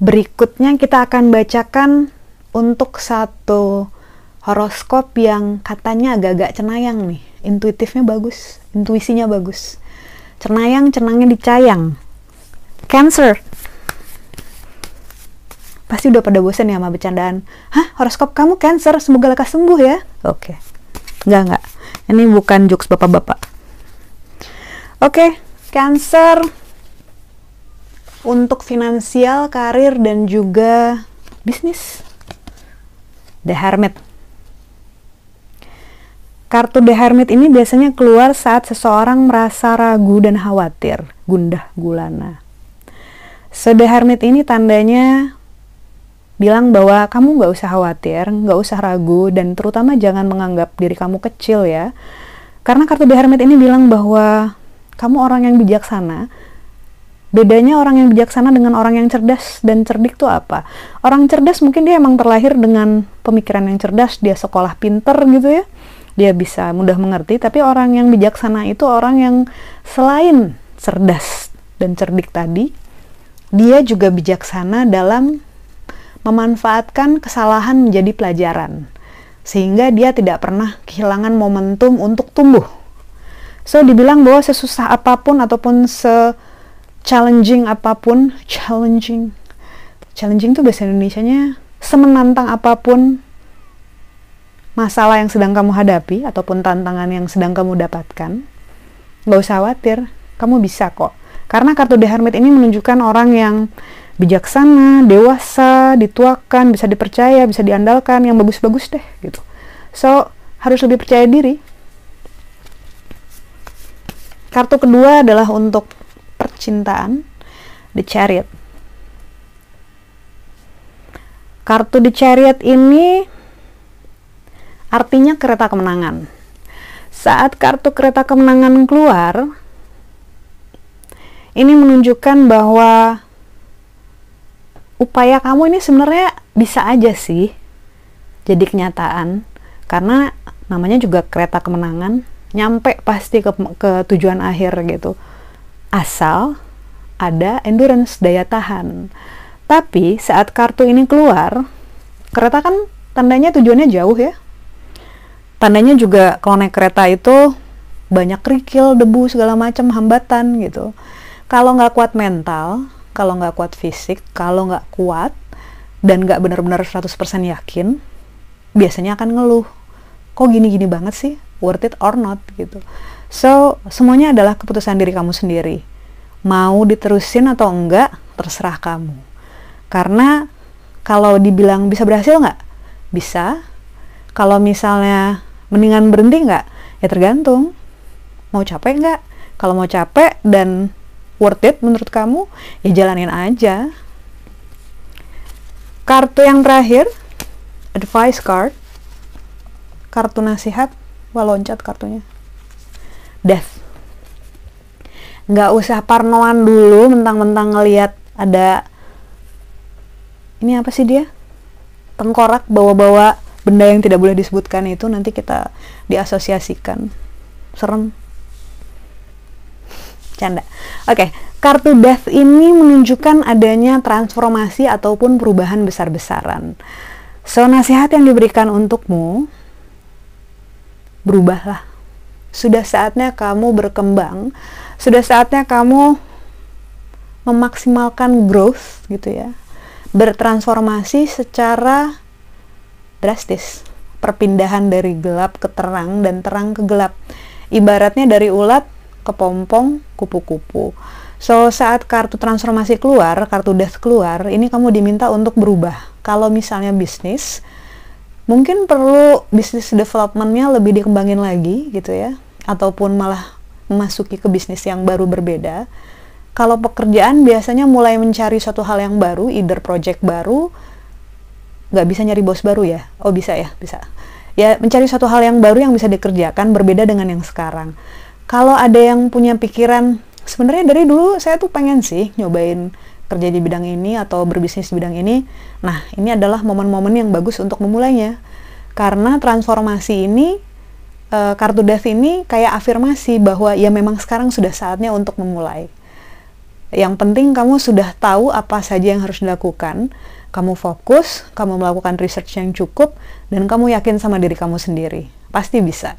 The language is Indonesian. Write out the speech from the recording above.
Berikutnya kita akan bacakan untuk satu horoskop yang katanya agak-agak cenayang nih. Intuitifnya bagus, intuisinya bagus. Cenayang, cenangnya dicayang. Cancer. Pasti udah pada bosan ya sama bercandaan. Hah, horoskop kamu Cancer, semoga lekas sembuh ya. Oke. Okay. Enggak, enggak. Ini bukan jokes bapak-bapak. Oke, okay. Cancer untuk finansial, karir, dan juga bisnis. The Hermit. Kartu The Hermit ini biasanya keluar saat seseorang merasa ragu dan khawatir, gundah gulana. So The Hermit ini tandanya bilang bahwa kamu nggak usah khawatir, nggak usah ragu, dan terutama jangan menganggap diri kamu kecil ya. Karena kartu The Hermit ini bilang bahwa kamu orang yang bijaksana, Bedanya orang yang bijaksana dengan orang yang cerdas dan cerdik itu apa? Orang cerdas mungkin dia emang terlahir dengan pemikiran yang cerdas, dia sekolah pinter gitu ya. Dia bisa mudah mengerti, tapi orang yang bijaksana itu orang yang selain cerdas dan cerdik tadi, dia juga bijaksana dalam memanfaatkan kesalahan menjadi pelajaran. Sehingga dia tidak pernah kehilangan momentum untuk tumbuh. So, dibilang bahwa sesusah apa pun ataupun se challenging apa pun, challenging, challenging tuh bahasa Indonesia-nya semenantang apa pun masalah yang sedang kamu hadapi ataupun tantangan yang sedang kamu dapatkan, nggak usah khawatir, kamu bisa kok. Karena kartu The Hermit ini menunjukkan orang yang bijaksana, dewasa, dituakan, bisa dipercaya, bisa diandalkan, yang bagus-bagus deh gitu. So, harus lebih percaya diri. Kartu kedua adalah untuk percintaan The Chariot kartu The Chariot ini artinya kereta kemenangan saat kartu kereta kemenangan keluar ini menunjukkan bahwa upaya kamu ini sebenarnya bisa aja sih jadi kenyataan karena namanya juga kereta kemenangan nyampe pasti ke, ke tujuan akhir gitu asal ada endurance daya tahan. Tapi saat kartu ini keluar, kereta kan tandanya tujuannya jauh ya. Tandanya juga kalau naik kereta itu banyak kerikil, debu, segala macam hambatan gitu. Kalau nggak kuat mental, kalau nggak kuat fisik, kalau nggak kuat dan nggak benar-benar 100% yakin, biasanya akan ngeluh. Kok gini-gini banget sih? Worth it or not gitu. So, semuanya adalah keputusan diri kamu sendiri. Mau diterusin atau enggak, terserah kamu. Karena kalau dibilang bisa berhasil nggak? Bisa. Kalau misalnya mendingan berhenti nggak? Ya tergantung. Mau capek nggak? Kalau mau capek dan worth it menurut kamu, ya jalanin aja. Kartu yang terakhir, advice card. Kartu nasihat, wah loncat kartunya. Death. Nggak usah parnoan dulu mentang-mentang ngelihat ada ini apa sih dia? Tengkorak bawa-bawa benda yang tidak boleh disebutkan itu nanti kita diasosiasikan. Serem canda oke okay. kartu death ini menunjukkan adanya transformasi ataupun perubahan besar-besaran so nasihat yang diberikan untukmu berubahlah sudah saatnya kamu berkembang, sudah saatnya kamu memaksimalkan growth gitu ya. Bertransformasi secara drastis. Perpindahan dari gelap ke terang dan terang ke gelap. Ibaratnya dari ulat ke pompong, kupu-kupu. So, saat kartu transformasi keluar, kartu death keluar, ini kamu diminta untuk berubah. Kalau misalnya bisnis, mungkin perlu bisnis developmentnya lebih dikembangin lagi gitu ya. Ataupun malah memasuki ke bisnis yang baru berbeda. Kalau pekerjaan biasanya mulai mencari suatu hal yang baru either project baru nggak bisa nyari bos baru ya? Oh bisa ya? Bisa. Ya mencari suatu hal yang baru yang bisa dikerjakan berbeda dengan yang sekarang kalau ada yang punya pikiran sebenarnya dari dulu saya tuh pengen sih nyobain kerja di bidang ini atau berbisnis di bidang ini. Nah, ini adalah momen-momen yang bagus untuk memulainya. Karena transformasi ini, uh, kartu death ini kayak afirmasi bahwa ya memang sekarang sudah saatnya untuk memulai. Yang penting kamu sudah tahu apa saja yang harus dilakukan, kamu fokus, kamu melakukan research yang cukup, dan kamu yakin sama diri kamu sendiri. Pasti bisa.